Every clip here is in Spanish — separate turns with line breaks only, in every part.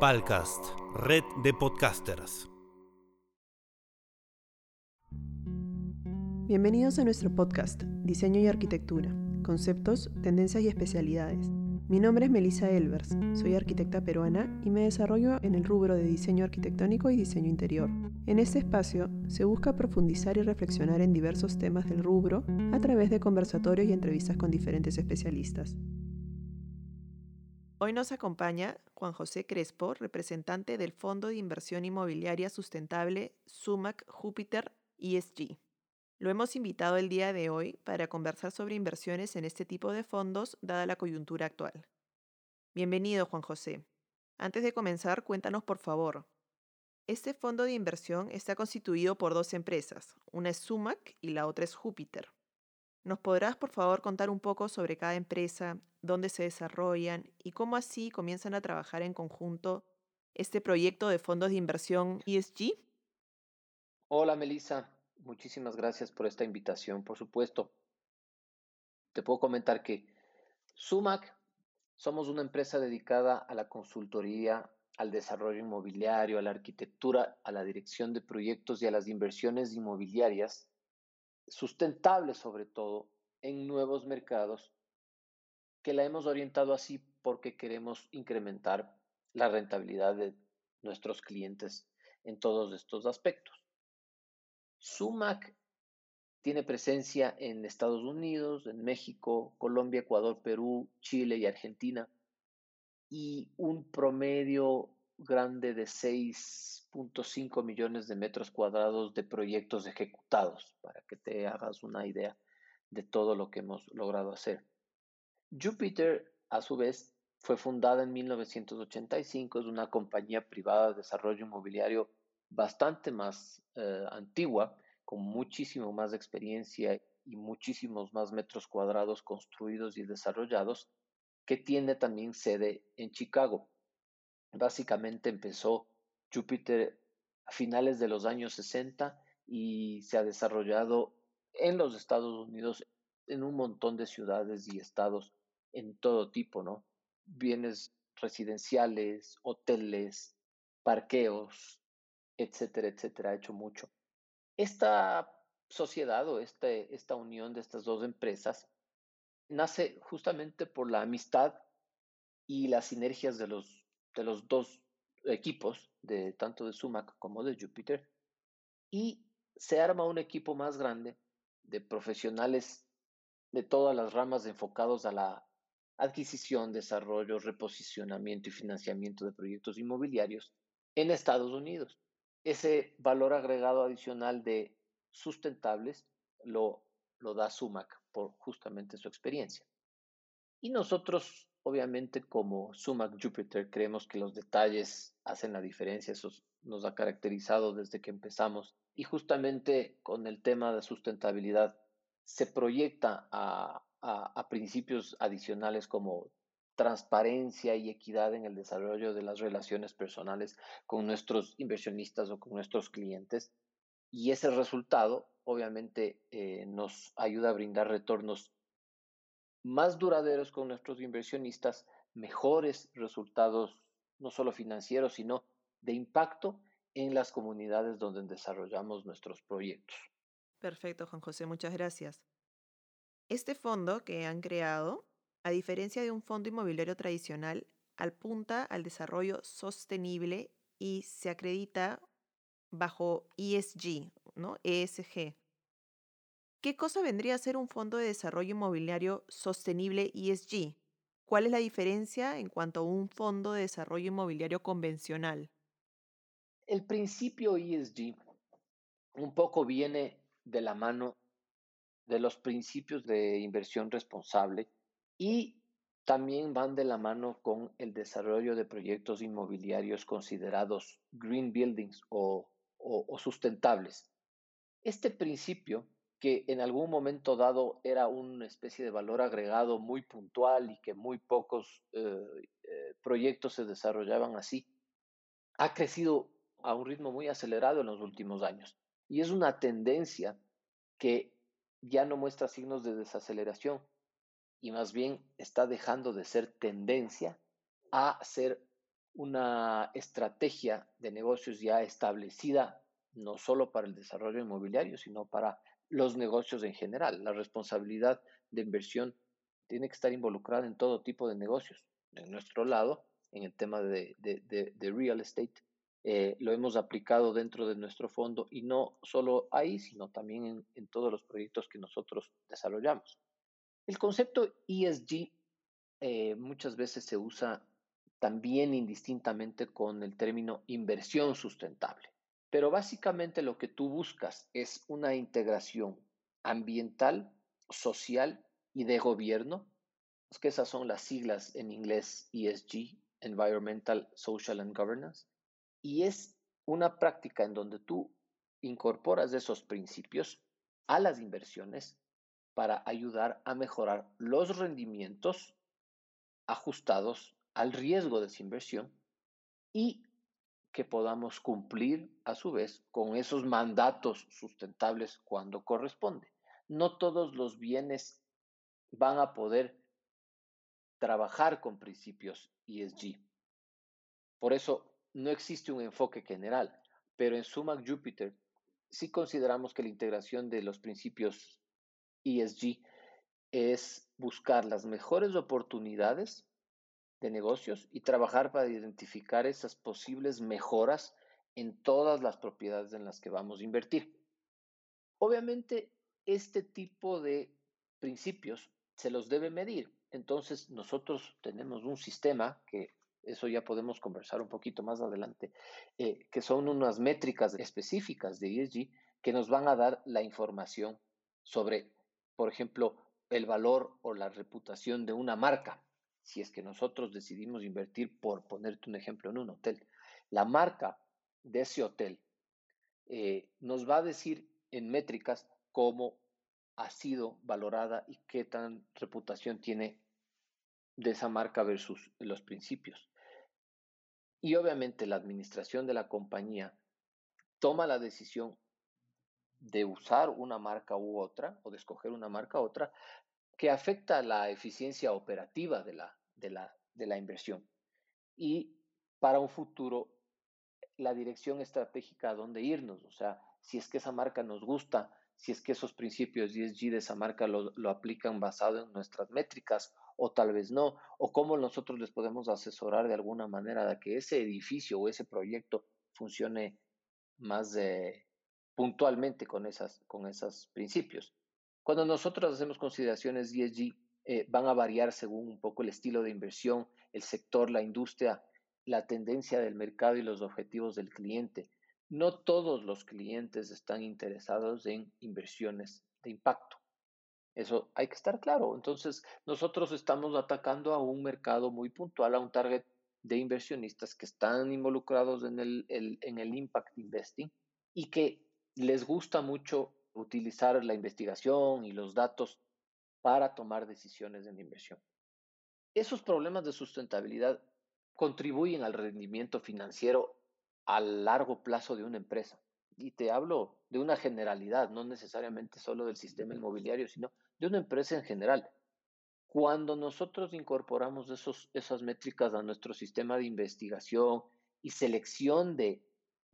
Palcast, red de podcasters.
Bienvenidos a nuestro podcast, Diseño y Arquitectura, Conceptos, Tendencias y Especialidades. Mi nombre es Melissa Elvers, soy arquitecta peruana y me desarrollo en el rubro de diseño arquitectónico y diseño interior. En este espacio se busca profundizar y reflexionar en diversos temas del rubro a través de conversatorios y entrevistas con diferentes especialistas. Hoy nos acompaña Juan José Crespo, representante del Fondo de Inversión Inmobiliaria Sustentable SUMAC Júpiter ESG. Lo hemos invitado el día de hoy para conversar sobre inversiones en este tipo de fondos dada la coyuntura actual. Bienvenido, Juan José. Antes de comenzar, cuéntanos por favor. Este fondo de inversión está constituido por dos empresas, una es SUMAC y la otra es Júpiter. ¿Nos podrás por favor contar un poco sobre cada empresa, dónde se desarrollan y cómo así comienzan a trabajar en conjunto este proyecto de fondos de inversión ESG?
Hola Melissa, muchísimas gracias por esta invitación. Por supuesto, te puedo comentar que Sumac somos una empresa dedicada a la consultoría, al desarrollo inmobiliario, a la arquitectura, a la dirección de proyectos y a las inversiones inmobiliarias sustentable sobre todo en nuevos mercados, que la hemos orientado así porque queremos incrementar la rentabilidad de nuestros clientes en todos estos aspectos. SUMAC tiene presencia en Estados Unidos, en México, Colombia, Ecuador, Perú, Chile y Argentina, y un promedio grande de 6.5 millones de metros cuadrados de proyectos ejecutados, para que te hagas una idea de todo lo que hemos logrado hacer. Jupiter, a su vez, fue fundada en 1985, es una compañía privada de desarrollo inmobiliario bastante más eh, antigua, con muchísimo más experiencia y muchísimos más metros cuadrados construidos y desarrollados, que tiene también sede en Chicago. Básicamente empezó Júpiter a finales de los años 60 y se ha desarrollado en los Estados Unidos en un montón de ciudades y estados en todo tipo, ¿no? Bienes residenciales, hoteles, parqueos, etcétera, etcétera, ha hecho mucho. Esta sociedad o este, esta unión de estas dos empresas nace justamente por la amistad y las sinergias de los de los dos equipos, de tanto de Sumac como de Jupiter, y se arma un equipo más grande de profesionales de todas las ramas enfocados a la adquisición, desarrollo, reposicionamiento y financiamiento de proyectos inmobiliarios en Estados Unidos. Ese valor agregado adicional de sustentables lo, lo da Sumac por justamente su experiencia. Y nosotros Obviamente, como Sumac Jupiter, creemos que los detalles hacen la diferencia. Eso nos ha caracterizado desde que empezamos. Y justamente con el tema de sustentabilidad se proyecta a, principios adicionales como transparencia y equidad en el desarrollo de las relaciones personales con nuestros inversionistas o con nuestros clientes. Y ese resultado, obviamente, eh, nos ayuda a brindar retornos más duraderos con nuestros inversionistas, mejores resultados, no solo financieros, sino de impacto en las comunidades donde desarrollamos nuestros proyectos.
Perfecto, Juan José, muchas gracias. Este fondo que han creado, a diferencia de un fondo inmobiliario tradicional, apunta al desarrollo sostenible y se acredita bajo ESG, ¿no? ESG, ¿Qué cosa vendría a ser un fondo de desarrollo inmobiliario sostenible ESG? ¿Cuál es la diferencia en cuanto a un fondo de desarrollo inmobiliario convencional?
El principio ESG un poco viene de la mano de los principios de inversión responsable y también van de la mano con el desarrollo de proyectos inmobiliarios considerados green buildings o, sustentables. Este principio que en algún momento dado era una especie de valor agregado muy puntual y que muy pocos eh, eh, proyectos se desarrollaban así, ha crecido a un ritmo muy acelerado en los últimos años. Y es una tendencia que ya no muestra signos de desaceleración y más bien está dejando de ser tendencia a ser una estrategia de negocios ya establecida, no solo para el desarrollo inmobiliario, sino para los negocios en general. La responsabilidad de inversión tiene que estar involucrada en todo tipo de negocios. En nuestro lado, en el tema de, real estate, eh, lo hemos aplicado dentro de nuestro fondo y no solo ahí, sino también en todos los proyectos que nosotros desarrollamos. El concepto ESG eh, muchas veces se usa también indistintamente con el término inversión sustentable. Pero básicamente lo que tú buscas es una integración ambiental, social y de gobierno, que esas son las siglas en inglés ESG, Environmental, Social and Governance, y es una práctica en donde tú incorporas esos principios a las inversiones para ayudar a mejorar los rendimientos ajustados al riesgo de esa inversión y que podamos cumplir a su vez con esos mandatos sustentables cuando corresponde. No todos los bienes van a poder trabajar con principios ESG. Por eso no existe un enfoque general, pero en Sumac Jupiter sí consideramos que la integración de los principios ESG es buscar las mejores oportunidades de negocios y trabajar para identificar esas posibles mejoras en todas las propiedades en las que vamos a invertir. Obviamente, este tipo de principios se los debe medir. Entonces, nosotros tenemos un sistema que eso ya podemos conversar un poquito más adelante, eh, que son unas métricas específicas de ESG que nos van a dar la información sobre por ejemplo, el valor o la reputación de una marca. Si es que nosotros decidimos invertir, por ponerte un ejemplo, en un hotel, la marca de ese hotel eh, nos va a decir en métricas cómo ha sido valorada y qué tan reputación tiene de esa marca versus los principios. Y obviamente la administración de la compañía toma la decisión de usar una marca u otra o de escoger una marca u otra que afecta la eficiencia operativa de la, de la, de la inversión y para un futuro la dirección estratégica a dónde irnos, o sea, si es que esa marca nos gusta, si es que esos principios ESG de esa marca lo, lo aplican basado en nuestras métricas o tal vez no, o cómo nosotros les podemos asesorar de alguna manera de que ese edificio o ese proyecto funcione más de, puntualmente con, esas, con esos principios. Cuando nosotros hacemos consideraciones ESG, eh, van a variar según un poco el estilo de inversión, el sector, la industria, la tendencia del mercado y los objetivos del cliente. No todos los clientes están interesados en inversiones de impacto. Eso hay que estar claro. Entonces, nosotros estamos atacando a un mercado muy puntual, a un target de inversionistas que están involucrados en el, en el impact investing y que les gusta mucho utilizar la investigación y los datos para tomar decisiones en inversión. Esos problemas de sustentabilidad contribuyen al rendimiento financiero a largo plazo de una empresa. Y te hablo de una generalidad, no necesariamente solo del sistema inmobiliario, sino de una empresa en general. Cuando nosotros incorporamos esos, esas métricas a nuestro sistema de investigación y selección de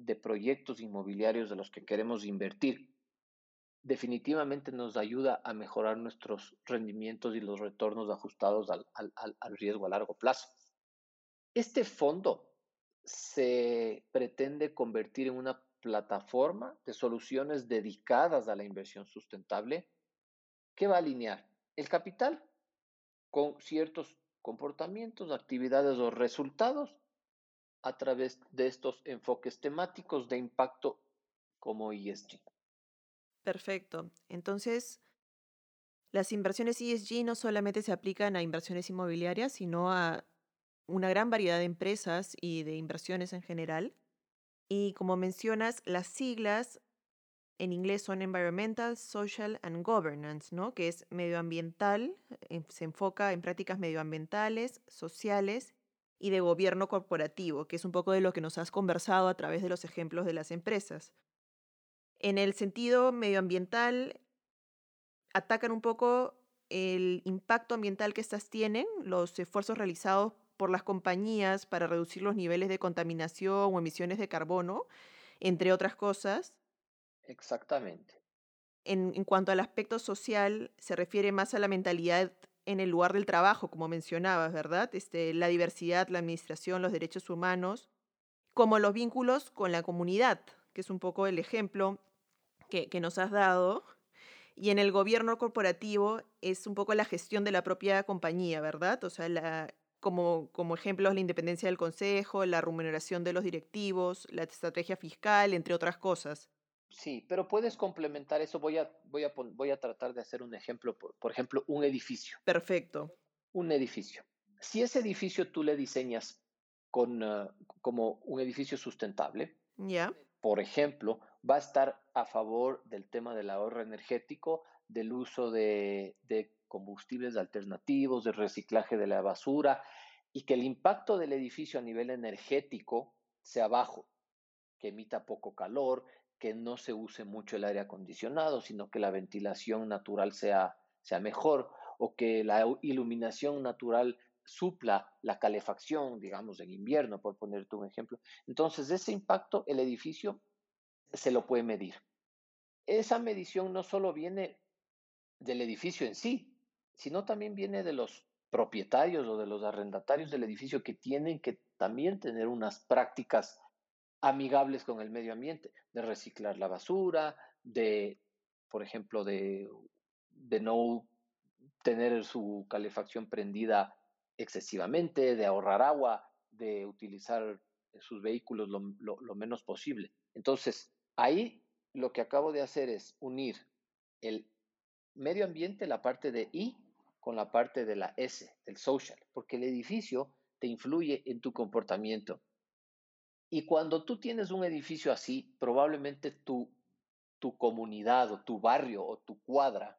de proyectos inmobiliarios de los que queremos invertir, definitivamente nos ayuda a mejorar nuestros rendimientos y los retornos ajustados al, riesgo a largo plazo. Este fondo se pretende convertir en una plataforma de soluciones dedicadas a la inversión sustentable que va a alinear el capital con ciertos comportamientos, actividades o resultados a través de estos enfoques temáticos de impacto como ESG.
Perfecto. Entonces, las inversiones ESG no solamente se aplican a inversiones inmobiliarias, sino a una gran variedad de empresas y de inversiones en general. Y como mencionas, las siglas en inglés son Environmental, Social and Governance, ¿no? Que es medioambiental, se enfoca en prácticas medioambientales, sociales y de gobierno corporativo, que es un poco de lo que nos has conversado a través de los ejemplos de las empresas. En el sentido medioambiental, atacan un poco el impacto ambiental que estas tienen, los esfuerzos realizados por las compañías para reducir los niveles de contaminación o emisiones de carbono, entre otras cosas.
Exactamente.
En, en cuanto al aspecto social, se refiere más a la mentalidad en el lugar del trabajo, como mencionabas, ¿verdad? Este, la diversidad, la administración, los derechos humanos, como los vínculos con la comunidad, que es un poco el ejemplo que, que nos has dado. Y en el gobierno corporativo es un poco la gestión de la propia compañía, ¿verdad? O sea, la, como, como ejemplos, la independencia del consejo, la remuneración de los directivos, la estrategia fiscal, entre otras cosas.
Sí, pero puedes complementar eso. Voy a, voy a, voy a tratar de hacer un ejemplo, por, por ejemplo, un edificio.
Perfecto.
Un edificio. Si ese edificio tú le diseñas con, uh, como un edificio sustentable, por ejemplo, va a estar a favor del tema del ahorro energético, del uso de, combustibles alternativos, del reciclaje de la basura y que el impacto del edificio a nivel energético sea bajo, que emita poco calor, que no se use mucho el aire acondicionado, sino que la ventilación natural sea, sea mejor o que la iluminación natural supla la calefacción, digamos, en invierno, por ponerte un ejemplo. Entonces, ese impacto el edificio se lo puede medir. Esa medición no solo viene del edificio en sí, sino también viene de los propietarios o de los arrendatarios del edificio que tienen que también tener unas prácticas amigables con el medio ambiente, de reciclar la basura, de, por ejemplo, de, de no tener su calefacción prendida excesivamente, de ahorrar agua, de utilizar sus vehículos lo, lo, lo, menos posible. Entonces, ahí lo que acabo de hacer es unir el medio ambiente, la parte de I, con la parte de la S, del social, porque el edificio te influye en tu comportamiento, y cuando tú tienes un edificio así, probablemente tu, tu comunidad o tu barrio o tu cuadra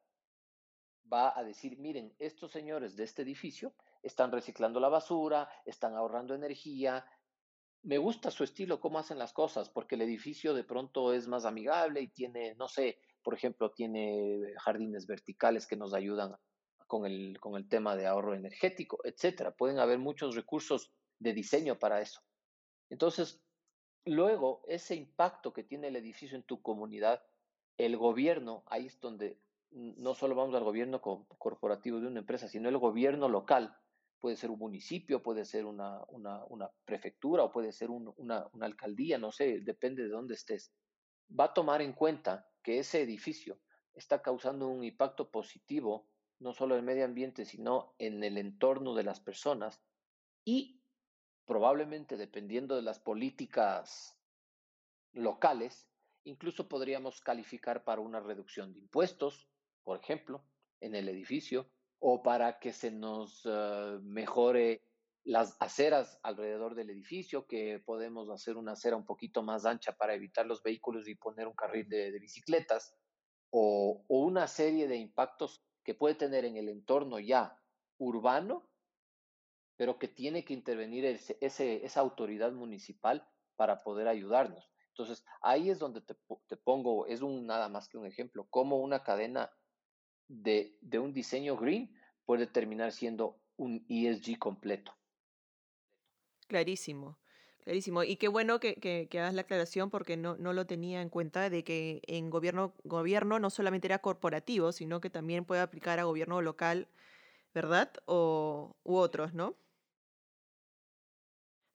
va a decir, miren, estos señores de este edificio están reciclando la basura, están ahorrando energía. Me gusta su estilo, cómo hacen las cosas, porque el edificio de pronto es más amigable y tiene, no sé, por ejemplo, tiene jardines verticales que nos ayudan con el, con el tema de ahorro energético, etcétera. Pueden haber muchos recursos de diseño para eso. Entonces, luego, ese impacto que tiene el edificio en tu comunidad, el gobierno, ahí es donde no solo vamos al gobierno corporativo de una empresa, sino el gobierno local, puede ser un municipio, puede ser una, una, una prefectura o puede ser un, una, una alcaldía, no sé, depende de dónde estés, va a tomar en cuenta que ese edificio está causando un impacto positivo, no solo en el medio ambiente, sino en el entorno de las personas y probablemente dependiendo de las políticas locales, incluso podríamos calificar para una reducción de impuestos, por ejemplo, en el edificio, o para que se nos uh, mejore las aceras alrededor del edificio, que podemos hacer una acera un poquito más ancha para evitar los vehículos y poner un carril de, bicicletas, o, una serie de impactos que puede tener en el entorno ya urbano pero que tiene que intervenir ese, esa autoridad municipal para poder ayudarnos. Entonces, ahí es donde te, te, pongo, es un nada más que un ejemplo, cómo una cadena de, de un diseño green puede terminar siendo un ESG completo.
Clarísimo. Clarísimo. Y qué bueno que, que, que, hagas la aclaración porque no, no lo tenía en cuenta de que en gobierno, gobierno no solamente era corporativo, sino que también puede aplicar a gobierno local, ¿verdad? O, u otros, ¿no?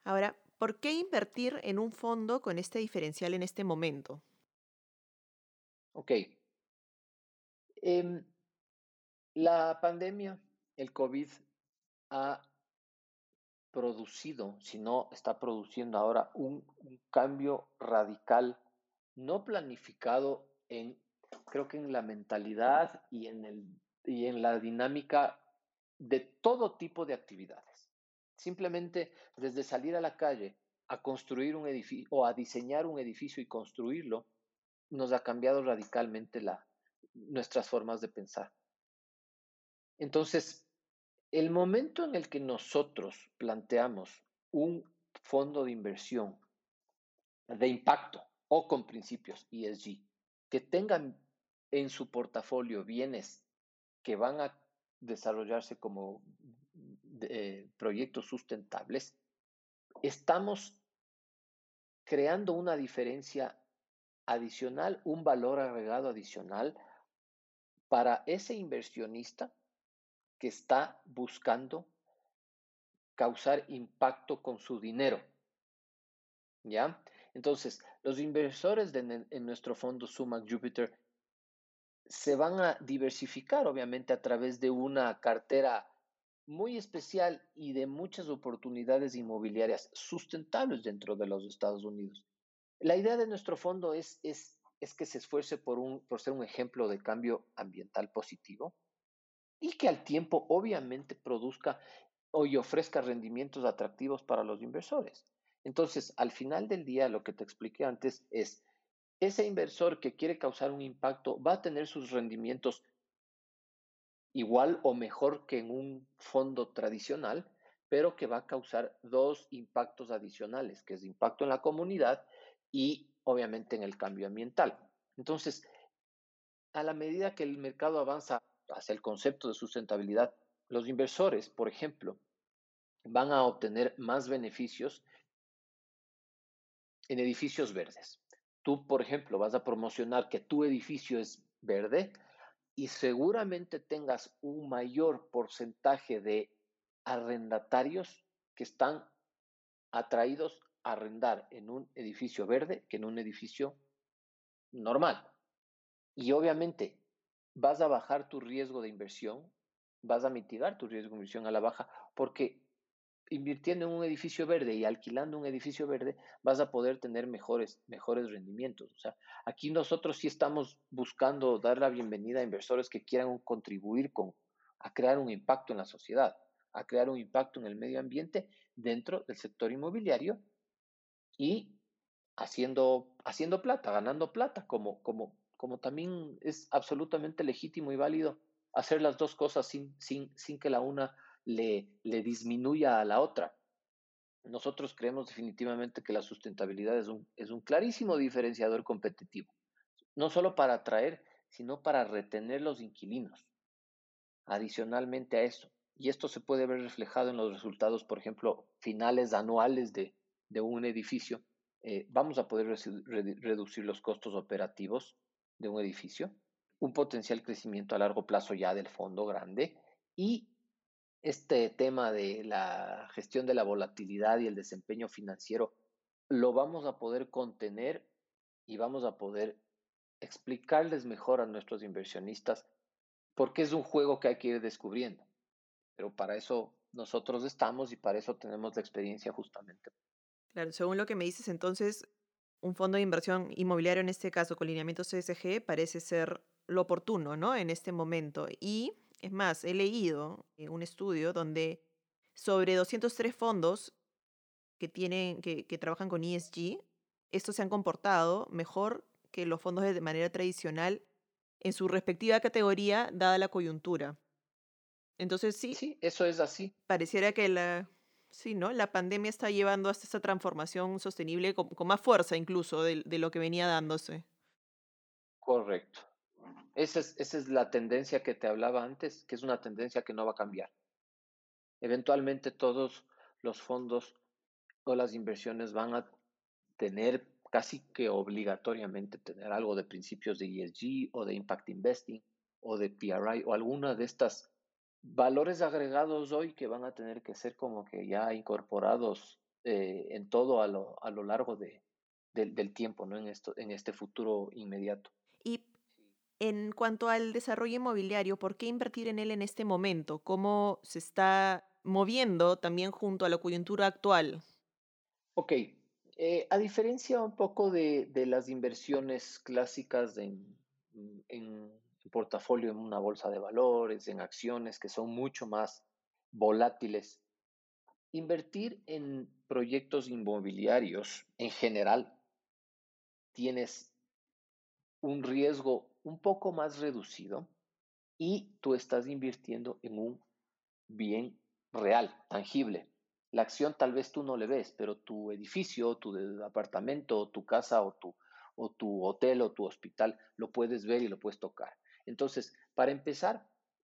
Ahora, ¿por qué invertir en un fondo con este diferencial en este momento?
Ok. Eh, la pandemia, el COVID, ha producido, si no está produciendo ahora, un, cambio radical, no planificado en, creo que en la mentalidad y en, el, y en la dinámica de todo tipo de actividades. Simplemente desde salir a la calle a construir un edificio o a diseñar un edificio y construirlo, nos ha cambiado radicalmente la, nuestras formas de pensar. Entonces, el momento en el que nosotros planteamos un fondo de inversión de impacto o con principios ESG que tengan en su portafolio bienes que van a desarrollarse como de proyectos sustentables, estamos creando una diferencia adicional, un valor agregado adicional para ese inversionista que está buscando causar impacto con su dinero. ¿Ya? Entonces, los inversores en nuestro fondo Sumac Jupiter se van a diversificar, obviamente, a través de una cartera muy especial y de muchas oportunidades inmobiliarias sustentables dentro de los Estados Unidos. La idea de nuestro fondo es, es, es que se esfuerce por, un, por ser un ejemplo de cambio ambiental positivo y que al tiempo obviamente produzca y ofrezca rendimientos atractivos para los inversores. Entonces, al final del día, lo que te expliqué antes es, ese inversor que quiere causar un impacto va a tener sus rendimientos igual o mejor que en un fondo tradicional, pero que va a causar dos impactos adicionales, que es impacto en la comunidad y obviamente en el cambio ambiental. Entonces, a la medida que el mercado avanza hacia el concepto de sustentabilidad, los inversores, por ejemplo, van a obtener más beneficios en edificios verdes. Tú, por ejemplo, vas a promocionar que tu edificio es verde y seguramente tengas un mayor porcentaje de arrendatarios que están atraídos a arrendar en un edificio verde que en un edificio normal. Y obviamente vas a bajar tu riesgo de inversión, vas a mitigar tu riesgo de inversión a la baja, porque invirtiendo en un edificio verde y alquilando un edificio verde, vas a poder tener mejores, mejores rendimientos. O sea, aquí nosotros sí estamos buscando dar la bienvenida a inversores que quieran contribuir con, a crear un impacto en la sociedad, a crear un impacto en el medio ambiente dentro del sector inmobiliario y haciendo, haciendo plata, ganando plata, como, como, como también es absolutamente legítimo y válido hacer las dos cosas sin, sin, sin que la una le, le disminuya a la otra. Nosotros creemos definitivamente que la sustentabilidad es un, es un clarísimo diferenciador competitivo, no solo para atraer, sino para retener los inquilinos. Adicionalmente a eso, y esto se puede ver reflejado en los resultados, por ejemplo, finales anuales de, de un edificio, eh, vamos a poder reducir los costos operativos de un edificio, un potencial crecimiento a largo plazo ya del fondo grande y este tema de la gestión de la volatilidad y el desempeño financiero lo vamos a poder contener y vamos a poder explicarles mejor a nuestros inversionistas porque es un juego que hay que ir descubriendo. Pero para eso nosotros estamos y para eso tenemos la experiencia justamente.
Claro, según lo que me dices entonces, un fondo de inversión inmobiliario, en este caso con lineamiento CSG, parece ser lo oportuno, ¿no? En este momento. Y es más, he leído eh, un estudio donde sobre 203 fondos que, tienen, que, que trabajan con ESG, estos se han comportado mejor que los fondos de manera tradicional en su respectiva categoría, dada la coyuntura. Entonces sí.
Sí, eso es así.
Pareciera que la, sí, ¿no? La pandemia está llevando hasta esa transformación sostenible con, más fuerza incluso de, de, lo que venía dándose.
Correcto. Esa es, esa es la tendencia que te hablaba antes, que es una tendencia que no va a cambiar. Eventualmente todos los fondos o las inversiones van a tener casi que obligatoriamente tener algo de principios de ESG o de Impact Investing o de PRI o alguna de estas valores agregados hoy que van a tener que ser como que ya incorporados eh, en todo a lo, a lo largo de, del tiempo, ¿no? En, esto, en este futuro inmediato.
Y en cuanto al desarrollo inmobiliario, ¿por qué invertir en él en este momento? ¿Cómo se está moviendo también junto a la coyuntura actual?
Ok, eh, a diferencia un poco de, de las inversiones clásicas en, en, portafolio en una bolsa de valores, en acciones que son mucho más volátiles, invertir en proyectos inmobiliarios en general tienes un riesgo un poco más reducido y tú estás invirtiendo en un bien real, tangible. La acción tal vez tú no le ves, pero tu edificio, tu apartamento, tu casa o tu, o tu hotel o tu hospital lo puedes ver y lo puedes tocar. Entonces, para empezar,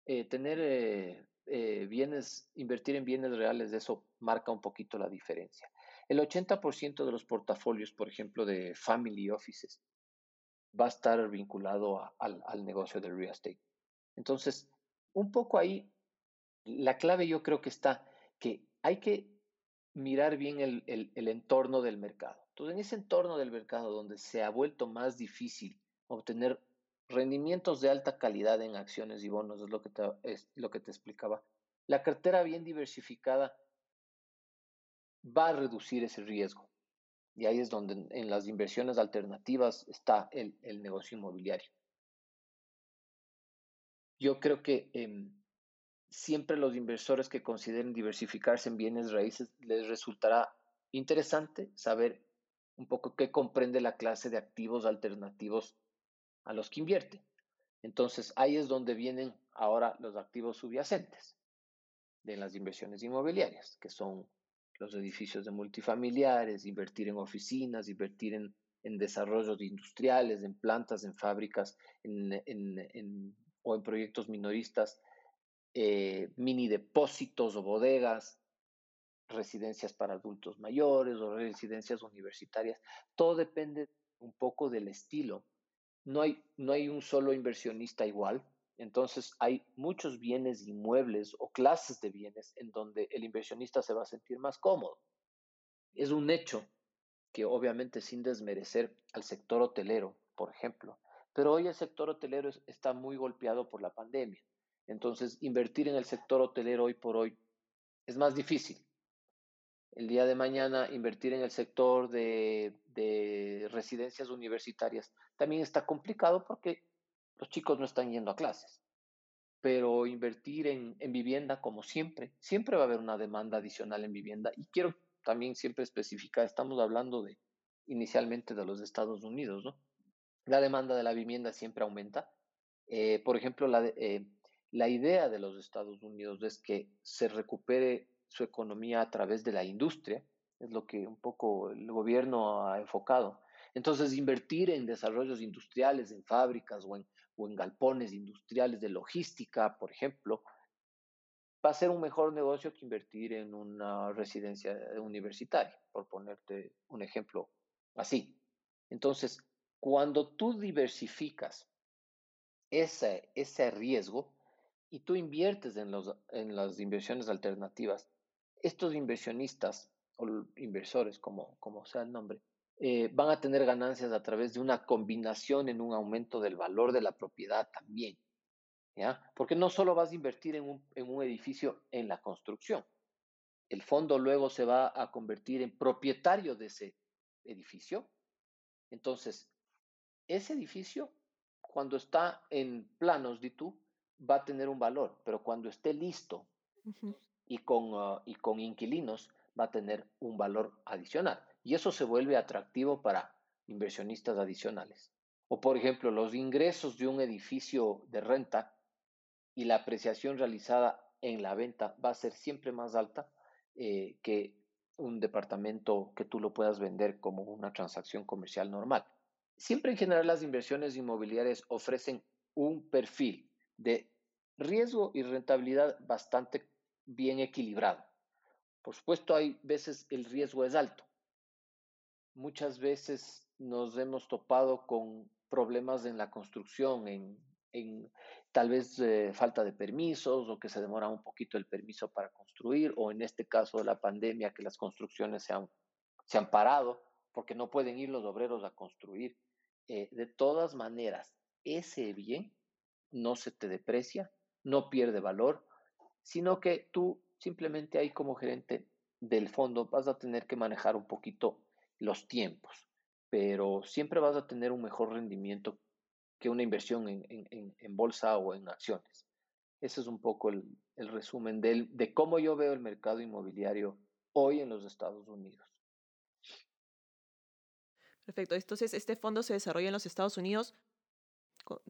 eh, tener eh, eh, bienes, invertir en bienes reales, eso marca un poquito la diferencia. El 80% de los portafolios, por ejemplo, de family offices, va a estar vinculado al, negocio del real estate. Entonces, un poco ahí, la clave yo creo que está que hay que mirar bien el, el, el, entorno del mercado. Entonces, en ese entorno del mercado donde se ha vuelto más difícil obtener rendimientos de alta calidad en acciones y bonos, es lo que te, es lo que te explicaba, la cartera bien diversificada va a reducir ese riesgo. Y ahí es donde en las inversiones alternativas está el, el negocio inmobiliario. Yo creo que eh, siempre los inversores que consideren diversificarse en bienes raíces les resultará interesante saber un poco qué comprende la clase de activos alternativos a los que invierte. Entonces ahí es donde vienen ahora los activos subyacentes de las inversiones inmobiliarias, que son los edificios de multifamiliares, invertir en oficinas, invertir en, en desarrollos industriales, en plantas, en fábricas, en, en, o en proyectos minoristas, eh, mini depósitos o bodegas, residencias para adultos mayores o residencias universitarias. Todo depende un poco del estilo. No hay, no hay un solo inversionista igual. Entonces hay muchos bienes inmuebles o clases de bienes en donde el inversionista se va a sentir más cómodo. Es un hecho que obviamente sin desmerecer al sector hotelero, por ejemplo, pero hoy el sector hotelero está muy golpeado por la pandemia. Entonces, invertir en el sector hotelero hoy por hoy es más difícil. El día de mañana, invertir en el sector de, de residencias universitarias también está complicado porque los chicos no están yendo a clases. Pero invertir en, en, vivienda, como siempre, siempre va a haber una demanda adicional en vivienda. Y quiero también siempre especificar, estamos hablando de inicialmente de los Estados Unidos, ¿no? La demanda de la vivienda siempre aumenta. Eh, por ejemplo, la, eh, la idea de los Estados Unidos es que se recupere su economía a través de la industria, es lo que un poco el gobierno ha enfocado. Entonces, invertir en desarrollos industriales, en fábricas o en, galpones industriales de logística, por ejemplo, va a ser un mejor negocio que invertir en una residencia universitaria, por ponerte un ejemplo así. Entonces, cuando tú diversificas ese, riesgo, y tú inviertes en, las inversiones alternativas, estos inversionistas o inversores, como sea el nombre, eh, van a tener ganancias a través de una combinación en un aumento del valor de la propiedad también. ¿ya? Porque no solo vas a invertir en un, en un edificio en la construcción, el fondo luego se va a convertir en propietario de ese edificio. Entonces, ese edificio, cuando está en planos de tú, va a tener un valor, pero cuando esté listo y, con, uh, y con inquilinos, va a tener un valor adicional. Y eso se vuelve atractivo para inversionistas adicionales. O, por ejemplo, los ingresos de un edificio de renta y la apreciación realizada en la venta va a ser siempre más alta eh, que un departamento que tú lo puedas vender como una transacción comercial normal. Siempre en general las inversiones inmobiliarias ofrecen un perfil de riesgo y rentabilidad bastante bien equilibrado. Por supuesto, hay veces el riesgo es alto. Muchas veces nos hemos topado con problemas en la construcción, en, en tal vez eh, falta de permisos o que se demora un poquito el permiso para construir, o en este caso de la pandemia, que las construcciones se han, se han parado porque no pueden ir los obreros a construir. Eh, de todas maneras, ese bien no se te deprecia, no pierde valor, sino que tú simplemente ahí como gerente del fondo vas a tener que manejar un poquito los tiempos, pero siempre vas a tener un mejor rendimiento que una inversión en, en, bolsa o en acciones. Ese es un poco el, el resumen de, de cómo yo veo el mercado inmobiliario hoy en los Estados Unidos.
Perfecto. Entonces, este fondo se desarrolla en los Estados Unidos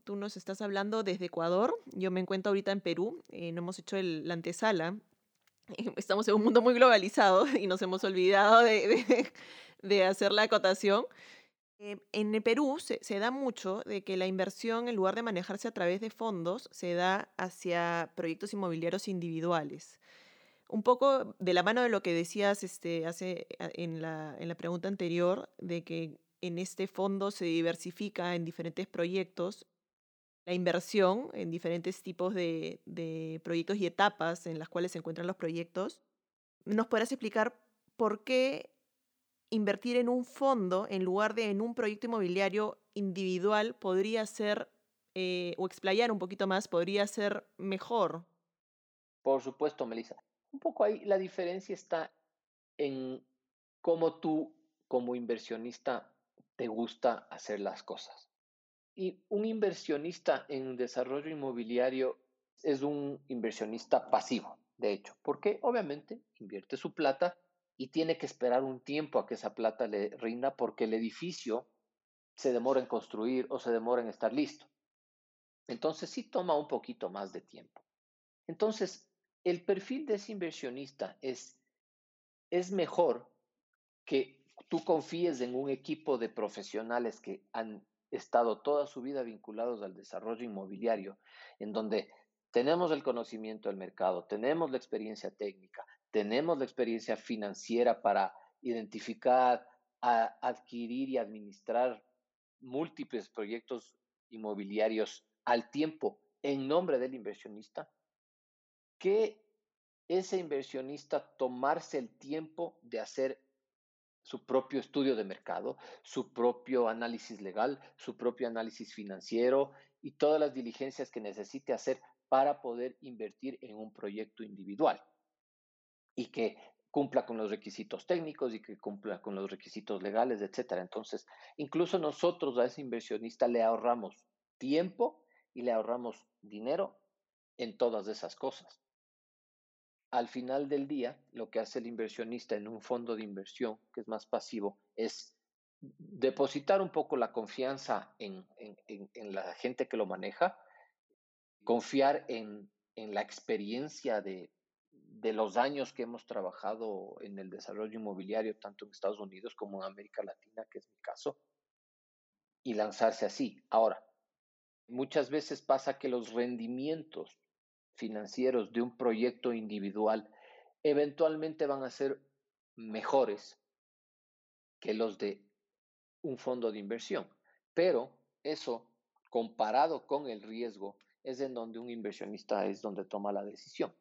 tú nos estás hablando desde Ecuador, yo me encuentro ahorita en Perú, eh, no hemos hecho el, la antesala, estamos en un mundo muy globalizado y nos hemos olvidado de, de hacer la acotación. Eh, en el Perú se, se, da mucho de que la inversión, en lugar de manejarse a través de fondos, se da hacia proyectos inmobiliarios individuales. Un poco de la mano de lo que decías este, hace, en, la, en la pregunta anterior, de que en este fondo se diversifica en diferentes proyectos la inversión en diferentes tipos de, de, proyectos y etapas en las cuales se encuentran los proyectos. ¿Nos podrás explicar por qué invertir en un fondo en lugar de en un proyecto inmobiliario individual podría ser, eh, o explayar un poquito más, podría ser mejor?
Por supuesto, Melissa. Un poco ahí la diferencia está en cómo tú como inversionista te gusta hacer las cosas. Y un inversionista en desarrollo inmobiliario es un inversionista pasivo, de hecho, porque obviamente invierte su plata y tiene que esperar un tiempo a que esa plata le rinda porque el edificio se demora en construir o se demora en estar listo. Entonces sí toma un poquito más de tiempo. Entonces, el perfil de ese inversionista es, es mejor que tú confíes en un equipo de profesionales que han estado toda su vida vinculados al desarrollo inmobiliario, en donde tenemos el conocimiento del mercado, tenemos la experiencia técnica, tenemos la experiencia financiera para identificar, adquirir y administrar múltiples proyectos inmobiliarios al tiempo en nombre del inversionista, que ese inversionista tomarse el tiempo de hacer su propio estudio de mercado, su propio análisis legal, su propio análisis financiero y todas las diligencias que necesite hacer para poder invertir en un proyecto individual y que cumpla con los requisitos técnicos y que cumpla con los requisitos legales, etcétera. Entonces, incluso nosotros a ese inversionista le ahorramos tiempo y le ahorramos dinero en todas esas cosas al final del día, lo que hace el inversionista en un fondo de inversión, que es más pasivo, es depositar un poco la confianza en, la gente que lo maneja, confiar en, la experiencia de, de, los años que hemos trabajado en el desarrollo inmobiliario, tanto en Estados Unidos como en América Latina, que es mi caso, y lanzarse así. Ahora, muchas veces pasa que los rendimientos financieros de un proyecto individual eventualmente van a ser mejores que los de un fondo de inversión. Pero eso, comparado con el riesgo, es en donde un inversionista es donde toma la decisión.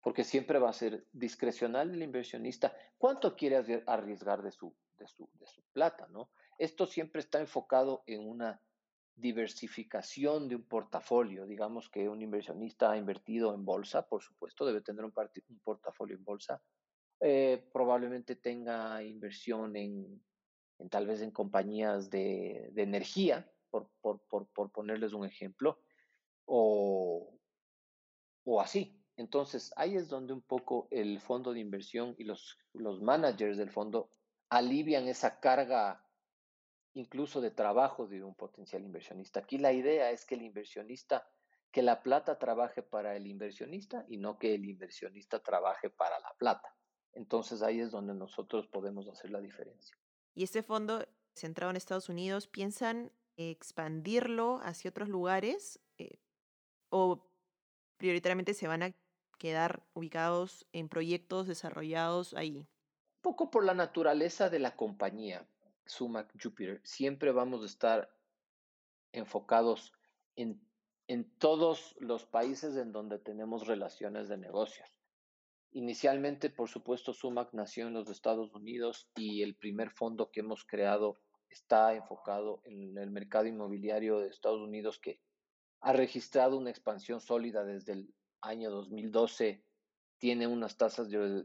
Porque siempre va a ser discrecional el inversionista cuánto quiere arriesgar de su, de su, de su plata, ¿no? Esto siempre está enfocado en una diversificación de un portafolio. Digamos que un inversionista ha invertido en bolsa, por supuesto, debe tener un, portafolio en bolsa. Eh, probablemente tenga inversión en, en, tal vez en compañías de, de energía, por, por, por, por, ponerles un ejemplo, o, o así. Entonces, ahí es donde un poco el fondo de inversión y los, los managers del fondo alivian esa carga incluso de trabajo de un potencial inversionista. Aquí la idea es que el inversionista, que la plata trabaje para el inversionista y no que el inversionista trabaje para la plata. Entonces ahí es donde nosotros podemos hacer la diferencia.
¿Y este fondo centrado en Estados Unidos, piensan expandirlo hacia otros lugares eh, o prioritariamente se van a quedar ubicados en proyectos desarrollados ahí?
Un poco por la naturaleza de la compañía. Sumac Jupiter, siempre vamos a estar enfocados en, en todos los países en donde tenemos relaciones de negocios. Inicialmente, por supuesto, Sumac nació en los Estados Unidos y el primer fondo que hemos creado está enfocado en el mercado inmobiliario de Estados Unidos que ha registrado una expansión sólida desde el año 2012 tiene unas tasas de,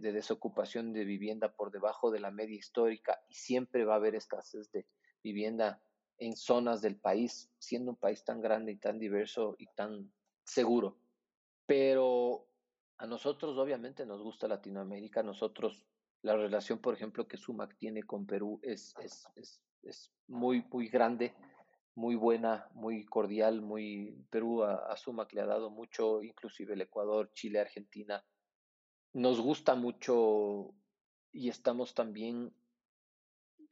desocupación de vivienda por debajo de la media histórica y siempre va a haber escasez de vivienda en zonas del país, siendo un país tan grande y tan diverso y tan seguro. Pero a nosotros obviamente nos gusta Latinoamérica, nosotros la relación, por ejemplo, que Sumac tiene con Perú es, es, es, es muy, muy grande muy buena, muy cordial, muy Perú a, Suma que le ha dado mucho, inclusive el Ecuador, Chile, Argentina. Nos gusta mucho y estamos también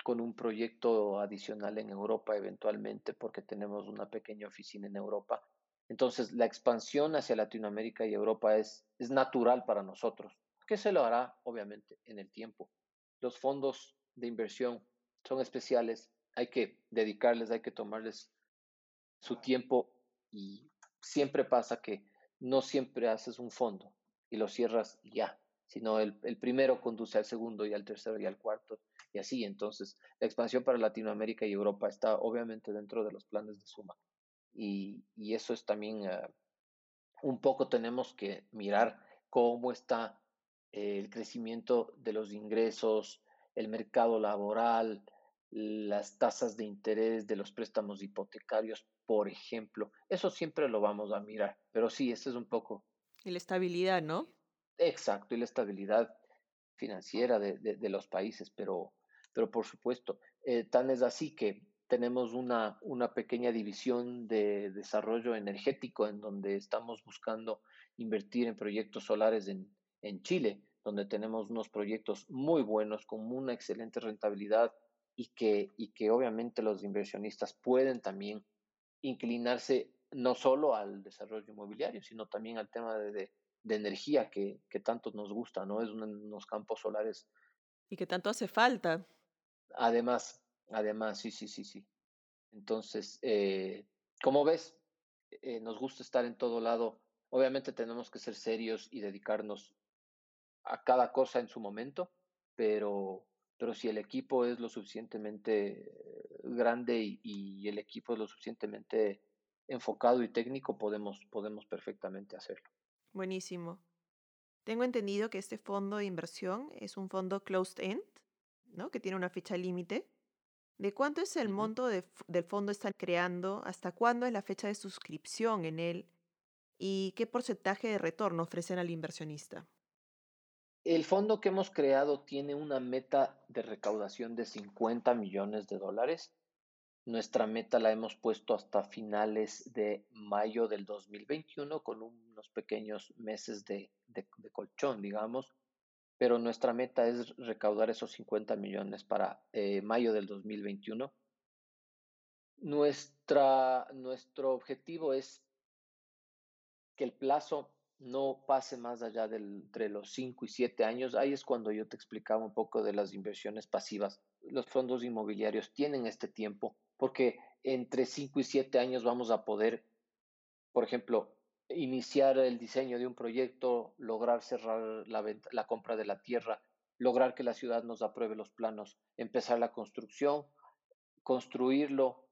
con un proyecto adicional en Europa eventualmente porque tenemos una pequeña oficina en Europa. Entonces, la expansión hacia Latinoamérica y Europa es, es natural para nosotros, que se lo hará obviamente en el tiempo. Los fondos de inversión son especiales, hay que dedicarles, hay que tomarles su tiempo y siempre pasa que no siempre haces un fondo y lo cierras ya, sino el, el primero conduce al segundo y al tercero y al cuarto y así. Entonces, la expansión para Latinoamérica y Europa está obviamente dentro de los planes de Suma. Y, y eso es también uh, un poco tenemos que mirar cómo está el crecimiento de los ingresos, el mercado laboral, las tasas de interés de los préstamos hipotecarios, por ejemplo. Eso siempre lo vamos a mirar, pero sí, ese es un poco.
Y la estabilidad, ¿no?
Exacto, y la estabilidad financiera de, de, de los países, pero pero por supuesto, eh, tan es así que tenemos una, una pequeña división de desarrollo energético en donde estamos buscando invertir en proyectos solares en, en Chile, donde tenemos unos proyectos muy buenos con una excelente rentabilidad y que, y que obviamente los inversionistas pueden también inclinarse no solo al desarrollo inmobiliario, sino también al tema de, de, de energía que, que, tanto nos gusta, ¿no? Es unos campos solares.
Y que tanto hace falta.
Además, además, sí, sí, sí, sí. Entonces, eh, como ves, eh, nos gusta estar en todo lado. Obviamente tenemos que ser serios y dedicarnos a cada cosa en su momento, pero, pero si el equipo es lo suficientemente grande y, y el equipo es lo suficientemente enfocado y técnico, podemos, podemos perfectamente hacerlo.
Buenísimo. Tengo entendido que este fondo de inversión es un fondo closed end. ¿no? que tiene una fecha límite. ¿De cuánto es el monto de, del fondo están creando? ¿Hasta cuándo es la fecha de suscripción en él? ¿Y qué porcentaje de retorno ofrecen al inversionista?
El fondo que hemos creado tiene una meta de recaudación de 50 millones de dólares. Nuestra meta la hemos puesto hasta finales de mayo del 2021 con unos pequeños meses de, colchón, digamos pero nuestra meta es recaudar esos 50 millones para eh, mayo del 2021. Nuestra, nuestro objetivo es que el plazo no pase más allá del, entre los 5 y 7 años. Ahí es cuando yo te explicaba un poco de las inversiones pasivas. Los fondos inmobiliarios tienen este tiempo porque entre 5 y 7 años vamos a poder, por ejemplo, iniciar el diseño de un proyecto, lograr cerrar la, venta, la compra de la tierra, lograr que la ciudad nos apruebe los planos, empezar la construcción, construirlo,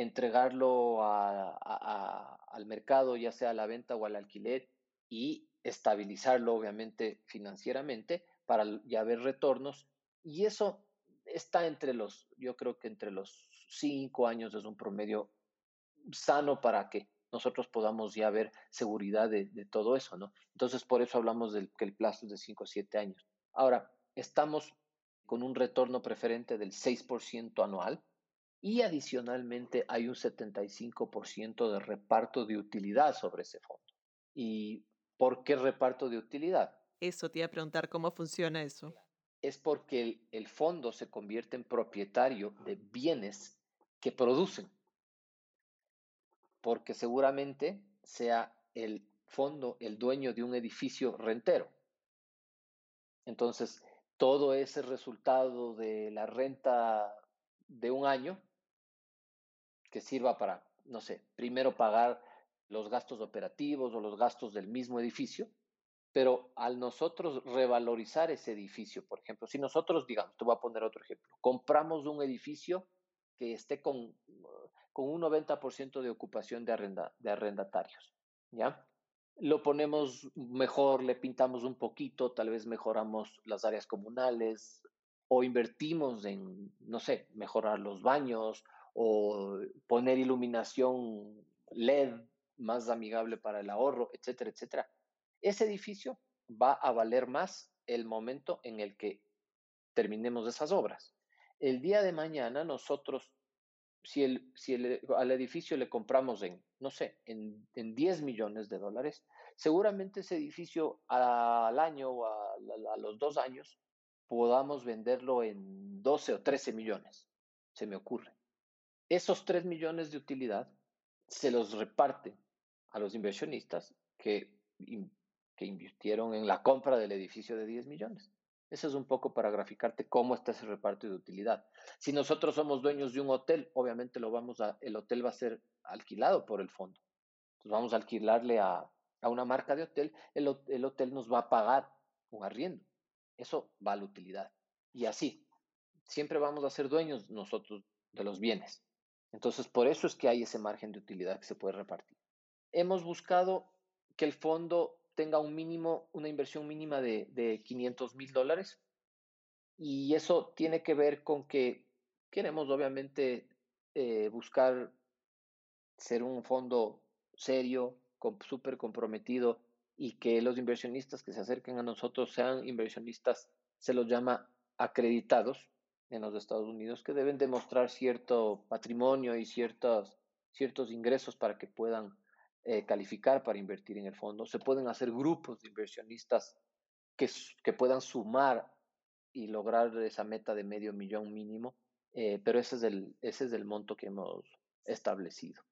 entregarlo al mercado, ya sea a la venta o al alquiler, y estabilizarlo, obviamente, financieramente para ya ver retornos. Y eso está entre los, yo creo que entre los cinco años es un promedio sano para que nosotros podamos ya ver seguridad de, todo eso, ¿no? Entonces, por eso hablamos del que el plazo es de 5 o 7 años. Ahora, estamos con un retorno preferente del 6% anual y adicionalmente hay un 75% de reparto de utilidad sobre ese fondo. ¿Y por qué reparto de utilidad?
Eso te iba a preguntar cómo funciona eso.
Es porque el, el fondo se convierte en propietario de bienes que producen porque seguramente sea el fondo el dueño de un edificio rentero. Entonces, todo ese resultado de la renta de un año que sirva para, no sé, primero pagar los gastos operativos o los gastos del mismo edificio, pero al nosotros revalorizar ese edificio, por ejemplo, si nosotros, digamos, te voy a poner otro ejemplo, compramos un edificio que esté con con un 90% de ocupación de, arrenda, de arrendatarios. ¿ya? Lo ponemos mejor, le pintamos un poquito, tal vez mejoramos las áreas comunales o invertimos en, no sé, mejorar los baños o poner iluminación LED más amigable para el ahorro, etcétera, etcétera. Ese edificio va a valer más el momento en el que terminemos esas obras. El día de mañana nosotros si, el, si el, al edificio le compramos en, no sé, en, en 10 millones de dólares, seguramente ese edificio al año o a, a, los dos años podamos venderlo en 12 o 13 millones, se me ocurre. Esos 3 millones de utilidad se los reparte a los inversionistas que, que invirtieron en la compra del edificio de 10 millones. Eso es un poco para graficarte cómo está ese reparto de utilidad. Si nosotros somos dueños de un hotel, obviamente lo vamos a, el hotel va a ser alquilado por el fondo. Entonces vamos a alquilarle a, a una marca de hotel, el, el hotel nos va a pagar un arriendo. Eso va a la utilidad. Y así, siempre vamos a ser dueños nosotros de los bienes. Entonces, por eso es que hay ese margen de utilidad que se puede repartir. Hemos buscado que el fondo tenga un mínimo, una inversión mínima de, de 500 mil dólares. Y eso tiene que ver con que queremos, obviamente, eh, buscar ser un fondo serio, súper comprometido y que los inversionistas que se acerquen a nosotros sean inversionistas, se los llama acreditados en los Estados Unidos, que deben demostrar cierto patrimonio y ciertos, ciertos ingresos para que puedan eh, calificar para invertir en el fondo. Se pueden hacer grupos de inversionistas que, que puedan sumar y lograr esa meta de medio millón mínimo, eh, pero ese es, el, ese es el monto que hemos establecido.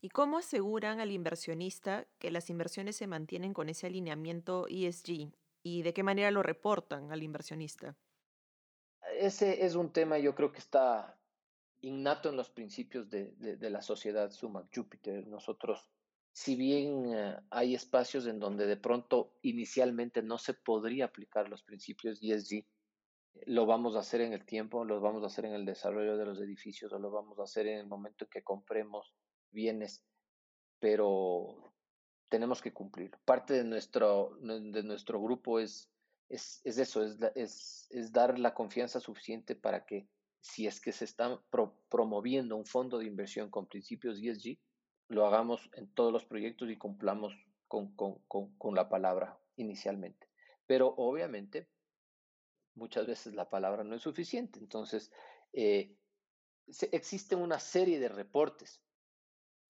¿Y cómo aseguran al inversionista que las inversiones se mantienen con ese alineamiento ESG? ¿Y de qué manera lo reportan al inversionista?
Ese es un tema, yo creo que está innato en los principios de, de, la sociedad Sumac Jupiter. Nosotros, si bien eh, hay espacios en donde de pronto inicialmente no se podría aplicar los principios ESG, lo vamos a hacer en el tiempo, lo vamos a hacer en el desarrollo de los edificios o lo vamos a hacer en el momento en que compremos bienes, pero tenemos que cumplir. Parte de nuestro, de nuestro grupo es, es, es eso, es, es, es, dar la confianza suficiente para que si es que se está promoviendo un fondo de inversión con principios ESG, lo hagamos en todos los proyectos y cumplamos con, con, con, con la palabra inicialmente. Pero obviamente, muchas veces la palabra no es suficiente. Entonces, eh, existe una serie de reportes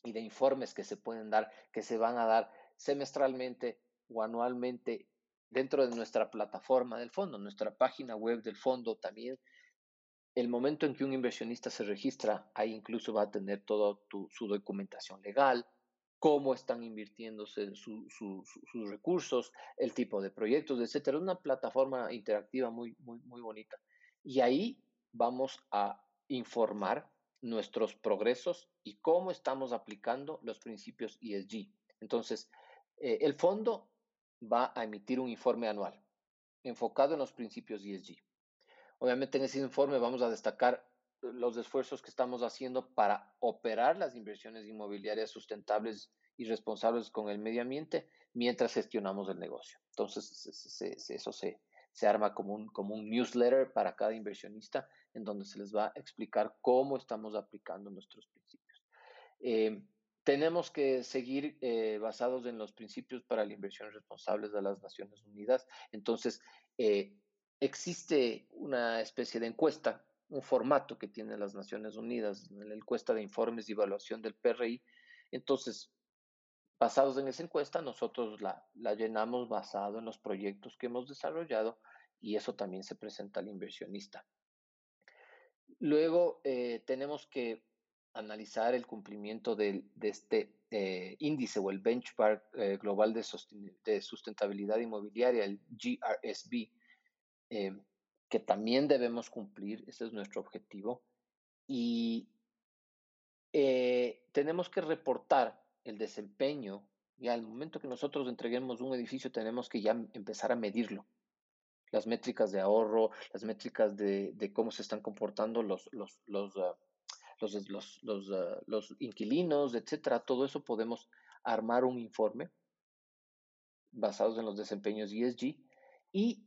y de informes que se pueden dar, que se van a dar semestralmente o anualmente dentro de nuestra plataforma del fondo, nuestra página web del fondo también. El momento en que un inversionista se registra, ahí incluso va a tener toda su documentación legal, cómo están invirtiéndose sus recursos, el tipo de proyectos, etcétera. Una plataforma interactiva muy, muy, muy bonita. Y ahí vamos a informar nuestros progresos y cómo estamos aplicando los principios ESG. Entonces, eh, el fondo va a emitir un informe anual enfocado en los principios ESG. Obviamente en ese informe vamos a destacar los esfuerzos que estamos haciendo para operar las inversiones inmobiliarias sustentables y responsables con el medio ambiente mientras gestionamos el negocio. Entonces, eso se, arma como un, newsletter para cada inversionista en donde se les va a explicar cómo estamos aplicando nuestros principios. Eh, tenemos que seguir eh, basados en los principios para la inversión responsable de las Naciones Unidas. Entonces, eh, existe una especie de encuesta, un formato que tienen las Naciones Unidas, la encuesta de informes y evaluación del PRI. Entonces, basados en esa encuesta, nosotros la, la llenamos basado en los proyectos que hemos desarrollado y eso también se presenta al inversionista. Luego eh, tenemos que analizar el cumplimiento de, de este eh, índice o el benchmark eh, global de, de, sustentabilidad inmobiliaria, el GRSB, que también debemos cumplir, ese es nuestro objetivo. Y tenemos que reportar el desempeño y al momento que nosotros entreguemos un edificio tenemos que ya empezar a medirlo las métricas de ahorro, las métricas de, de cómo se están comportando los, los, los, uh, los, los, los, uh, los, inquilinos, etcétera. Todo eso podemos armar un informe basados en los desempeños ESG y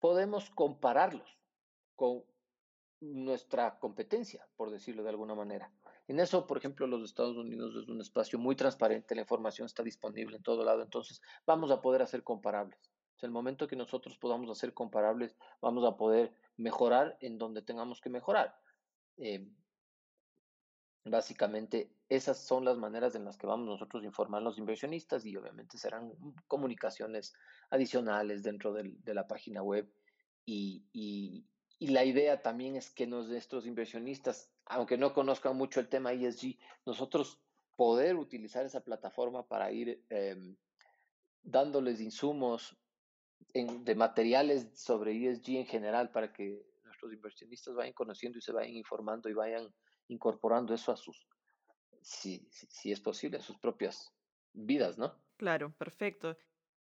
podemos compararlos con nuestra competencia, por decirlo de alguna manera. En eso, por ejemplo, los Estados Unidos es un espacio muy transparente, la información está disponible en todo lado, entonces vamos a poder hacer comparables el momento que nosotros podamos hacer comparables, vamos a poder mejorar en donde tengamos que mejorar. Eh, básicamente, esas son las maneras en las que vamos nosotros a informar a los inversionistas y obviamente serán comunicaciones adicionales dentro de la página web y, y la idea también es que nuestros inversionistas, aunque no conozcan mucho el tema ESG, nosotros poder utilizar esa plataforma para ir em, dándoles insumos de materiales sobre ESG en general para que nuestros inversionistas vayan conociendo y se vayan informando y vayan incorporando eso a sus, si, si es posible, a sus propias vidas, ¿no?
Claro, perfecto.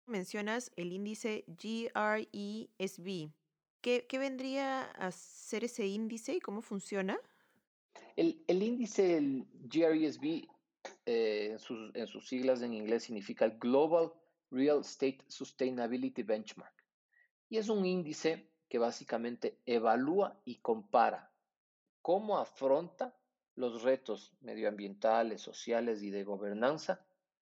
Mencionas el índice GRESB. ¿Qué, ¿Qué, vendría a ser ese índice y cómo funciona?
El, el índice el GRESB, eh, en, sus, en sus siglas en inglés, significa Global Real Estate Sustainability Benchmark. Y es un índice que básicamente evalúa y compara cómo afronta los retos medioambientales, sociales y de gobernanza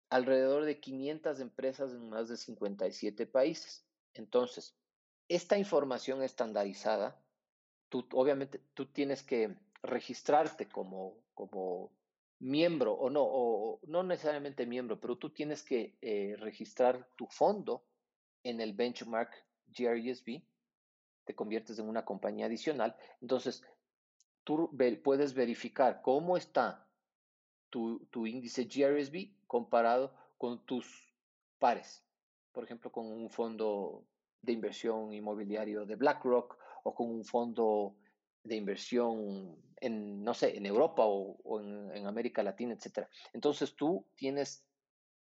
alrededor de 500 empresas en más de 57 países. Entonces, esta información estandarizada, tú, obviamente tú tienes que registrarte como, como miembro o no, o no necesariamente miembro, pero tú tienes que eh, registrar tu fondo en el benchmark GRESB, te conviertes en una compañía adicional. Entonces, tú puedes verificar cómo está tu, índice GRSB comparado con tus pares. Por ejemplo, con un fondo de inversión inmobiliario de BlackRock o con un fondo de inversión en, no sé, en Europa o, en, América Latina, etc. Entonces tú tienes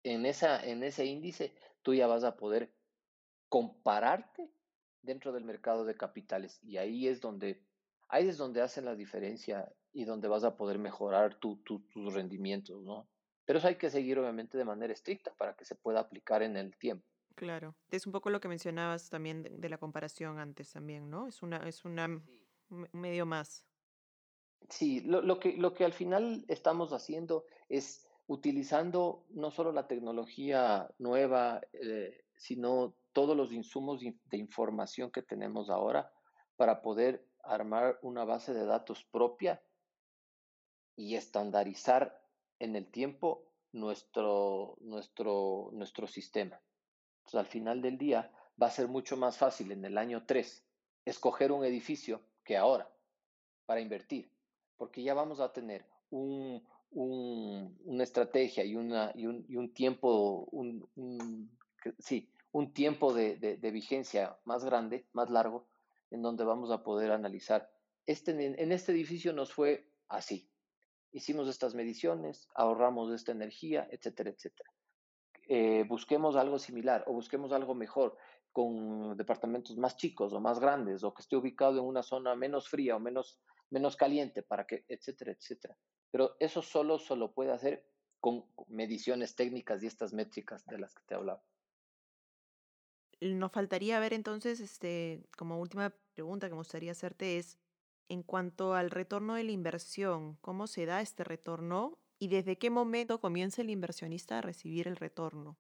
en, esa, en ese índice, tú ya vas a poder compararte dentro del mercado de capitales y ahí es donde, ahí es donde hacen la diferencia y donde vas a poder mejorar tus rendimientos, ¿no? Pero eso hay que seguir obviamente de manera estricta para que se pueda aplicar en el tiempo.
Claro, es un poco lo que mencionabas también de, la comparación antes también, ¿no? Es una, es una medio más.
Sí, lo, lo, que, lo que al final estamos haciendo es utilizando no solo la tecnología nueva, eh, sino todos los insumos de información que tenemos ahora para poder armar una base de datos propia y estandarizar en el tiempo nuestro, nuestro, nuestro sistema. Entonces, al final del día va a ser mucho más fácil en el año 3 escoger un edificio que ahora para invertir, porque ya vamos a tener un, una estrategia y, una, y, un, y un tiempo, un, sí, un tiempo de, de, vigencia más grande, más largo, en donde vamos a poder analizar. Este, en este edificio nos fue así, hicimos estas mediciones, ahorramos esta energía, etcétera, etcétera. Eh, busquemos algo similar o busquemos algo mejor con departamentos más chicos o más grandes o que esté ubicado en una zona menos fría o menos, menos caliente para que, etcétera, etcétera. Pero eso solo, solo puede hacer con mediciones técnicas y estas métricas de las que te hablaba.
Nos faltaría ver entonces, este, como última pregunta que me gustaría hacerte es, en cuanto al retorno de la inversión, ¿cómo se da este retorno y desde qué momento comienza el inversionista a recibir el retorno?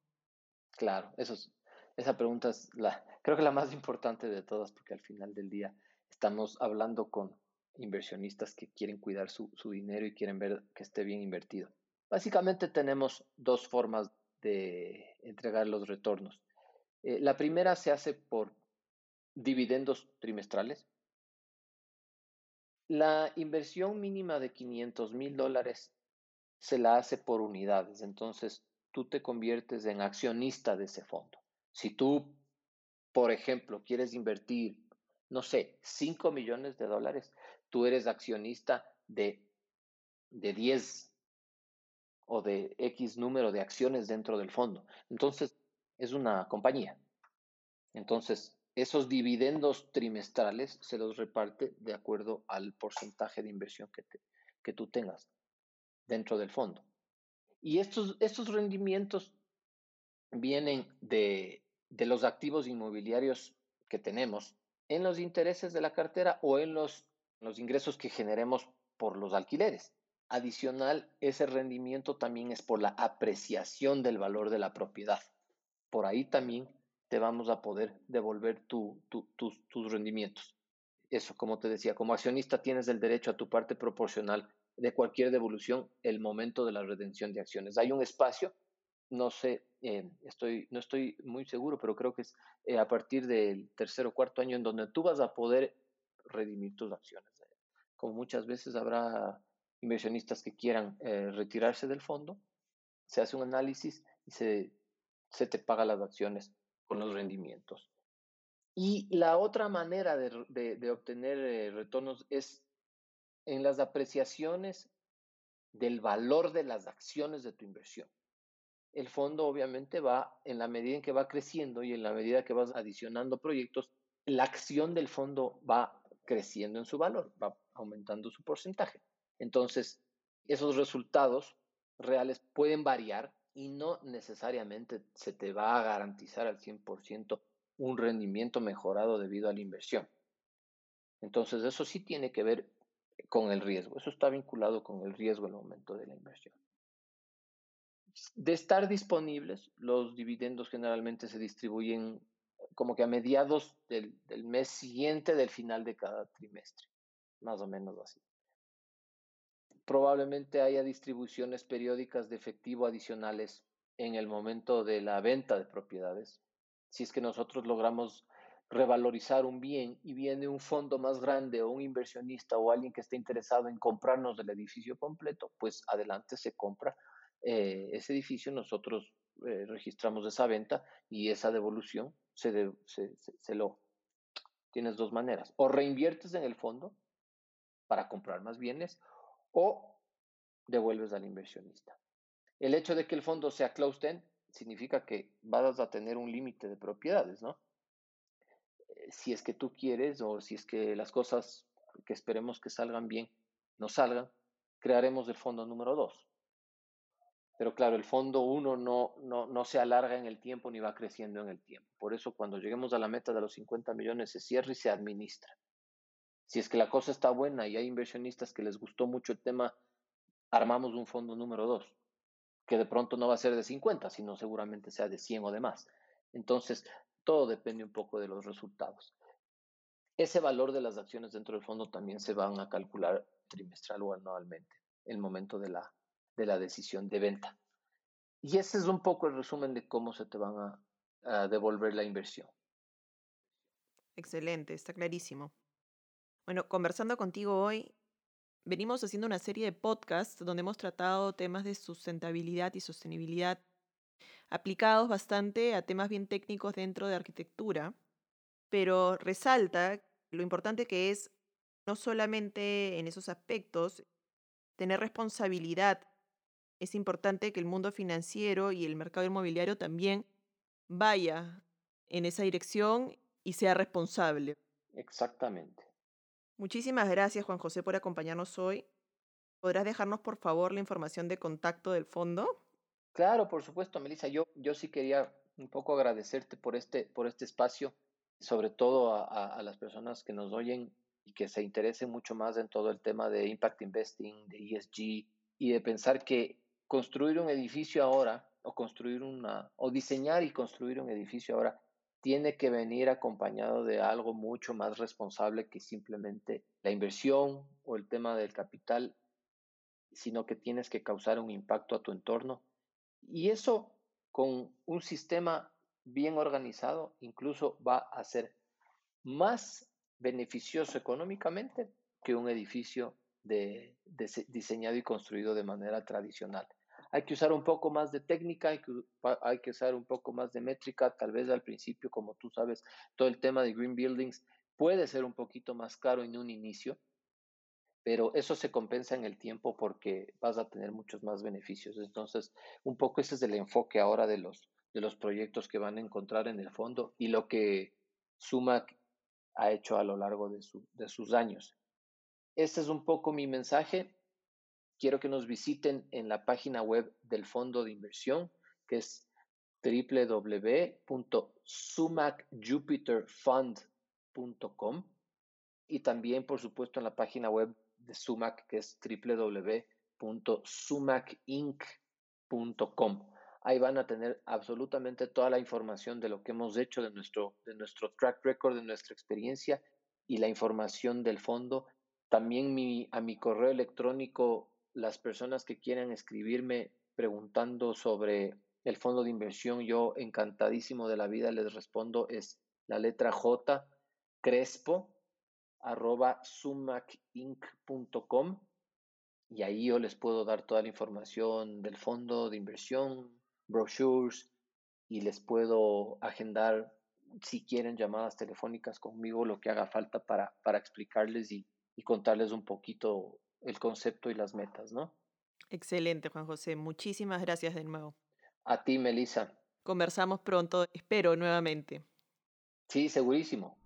Claro, eso es, esa pregunta es la, creo que la más importante de todas, porque al final del día estamos hablando con inversionistas que quieren cuidar su, su dinero y quieren ver que esté bien invertido. Básicamente tenemos dos formas de entregar los retornos. Eh, la primera se hace por dividendos trimestrales, la inversión mínima de 500 mil dólares se la hace por unidades, entonces tú te conviertes en accionista de ese fondo. Si tú, por ejemplo, quieres invertir, no sé, 5 millones de dólares, tú eres accionista de, de 10 o de X número de acciones dentro del fondo. Entonces, es una compañía. Entonces, esos dividendos trimestrales se los reparte de acuerdo al porcentaje de inversión que, que tú tengas dentro del fondo. Y estos, estos rendimientos vienen de, de los activos inmobiliarios que tenemos en los intereses de la cartera o en los, los ingresos que generemos por los alquileres. Adicional, ese rendimiento también es por la apreciación del valor de la propiedad. Por ahí también te vamos a poder devolver tus, tus rendimientos. Eso, como te decía, como accionista tienes el derecho a tu parte proporcional de cualquier devolución el momento de la redención de acciones. Hay un espacio, no sé, eh, estoy, no estoy muy seguro, pero creo que es eh, a partir del tercer o cuarto año en donde tú vas a poder redimir tus acciones. Como muchas veces habrá inversionistas que quieran eh, retirarse del fondo, se hace un análisis y se, se te paga las acciones con los rendimientos. Y la otra manera de, obtener eh, retornos es en las apreciaciones del valor de las acciones de tu inversión. El fondo obviamente va, en la medida en que va creciendo y en la medida que vas adicionando proyectos, la acción del fondo va creciendo en su valor, va aumentando su porcentaje. Entonces, esos resultados reales pueden variar y no necesariamente se te va a garantizar al 100% un rendimiento mejorado debido a la inversión. Entonces, eso sí tiene que ver con el riesgo. Eso está vinculado con el riesgo en el momento de la inversión. De estar disponibles, los dividendos generalmente se distribuyen como que a mediados del, del mes siguiente del final de cada trimestre, más o menos así probablemente haya distribuciones periódicas de efectivo adicionales en el momento de la venta de propiedades. Si es que nosotros logramos revalorizar un bien y viene un fondo más grande o un inversionista o alguien que esté interesado en comprarnos el edificio completo, pues adelante se compra eh, ese edificio, nosotros eh, registramos esa venta y esa devolución se, se, se lo... Tienes dos maneras, o reinviertes en el fondo para comprar más bienes o devuelves al inversionista. El hecho de que el fondo sea closed-end significa que vas a tener un límite de propiedades, ¿no? Eh, si es que tú quieres o si es que las cosas que esperemos que salgan bien no salgan, crearemos el fondo número 2. Pero claro, el fondo 1 no, no, no se alarga en el tiempo ni va creciendo en el tiempo. Por eso cuando lleguemos a la meta de los 50 millones se cierra y se administra. Si es que la cosa está buena y hay inversionistas que les gustó mucho el tema, armamos un fondo número dos, que de pronto no va a ser de 50, sino seguramente sea de 100 o de más. Entonces, todo depende un poco de los resultados. Ese valor de las acciones dentro del fondo también se van a calcular trimestral o anualmente, el momento de la, de la decisión de venta. Y ese es un poco el resumen de cómo se te van a devolver la inversión.
Excelente, está clarísimo. Bueno, conversando contigo hoy, venimos haciendo una serie de podcasts donde hemos tratado temas de sustentabilidad y sostenibilidad aplicados bastante a temas bien técnicos dentro de arquitectura, pero resalta lo importante que es no solamente en esos aspectos tener responsabilidad. Es importante que el mundo financiero y el mercado inmobiliario también vaya en esa dirección y sea responsable.
Exactamente.
Muchísimas gracias, Juan José, por acompañarnos hoy. ¿Podrás dejarnos, por favor, la información de contacto del fondo?
Claro, por supuesto, Melissa. Yo, yo sí quería un poco agradecerte por este, por este espacio, sobre todo a, a, las personas que nos oyen y que se interesen mucho más en todo el tema de impact investing, de ESG y de pensar que construir un edificio ahora o construir una o diseñar y construir un edificio ahora tiene que venir acompañado de algo mucho más responsable que simplemente la inversión o el tema del capital, sino que tienes que causar un impacto a tu entorno. Y eso con un sistema bien organizado incluso va a ser más beneficioso económicamente que un edificio de, diseñado y construido de manera tradicional hay que usar un poco más de técnica, hay que, usar un poco más de métrica, tal vez al principio, como tú sabes, todo el tema de green buildings puede ser un poquito más caro en un inicio, pero eso se compensa en el tiempo porque vas a tener muchos más beneficios. Entonces, un poco ese es el enfoque ahora de los, de los proyectos que van a encontrar en el fondo y lo que Sumac ha hecho a lo largo de sus años. Este es un poco mi mensaje quiero que nos visiten en la página web del fondo de inversión, que es www.sumacjupiterfund.com y también, por supuesto, en la página web de Sumac, que es www.sumacinc.com. Ahí van a tener absolutamente toda la información de lo que hemos hecho, de nuestro, de nuestro track record, de nuestra experiencia y la información del fondo. También mi, a mi correo electrónico las personas que quieran escribirme preguntando sobre el fondo de inversión, yo encantadísimo de la vida les respondo es la letra J, crespo, arroba sumacinc.com y ahí yo les puedo dar toda la información del fondo de inversión, brochures y les puedo agendar si quieren llamadas telefónicas conmigo, lo que haga falta para, para explicarles y, y contarles un poquito el concepto y las metas, ¿no?
Excelente, Juan José. Muchísimas gracias de nuevo.
A ti, Melissa.
Conversamos pronto, espero nuevamente.
Sí, segurísimo.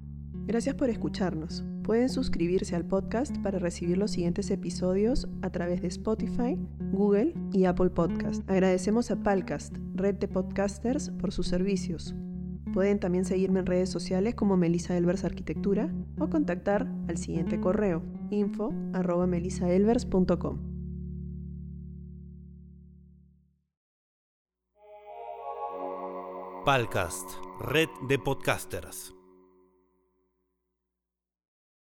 Gracias por escucharnos. Pueden suscribirse al podcast para recibir los siguientes episodios a través de Spotify, Google y Apple Podcast. Agradecemos a Palcast, red de podcasters, por sus servicios. Pueden también seguirme en redes sociales como Melissa Elvers Arquitectura o contactar al siguiente correo info arroba
Palcast, red de podcasters.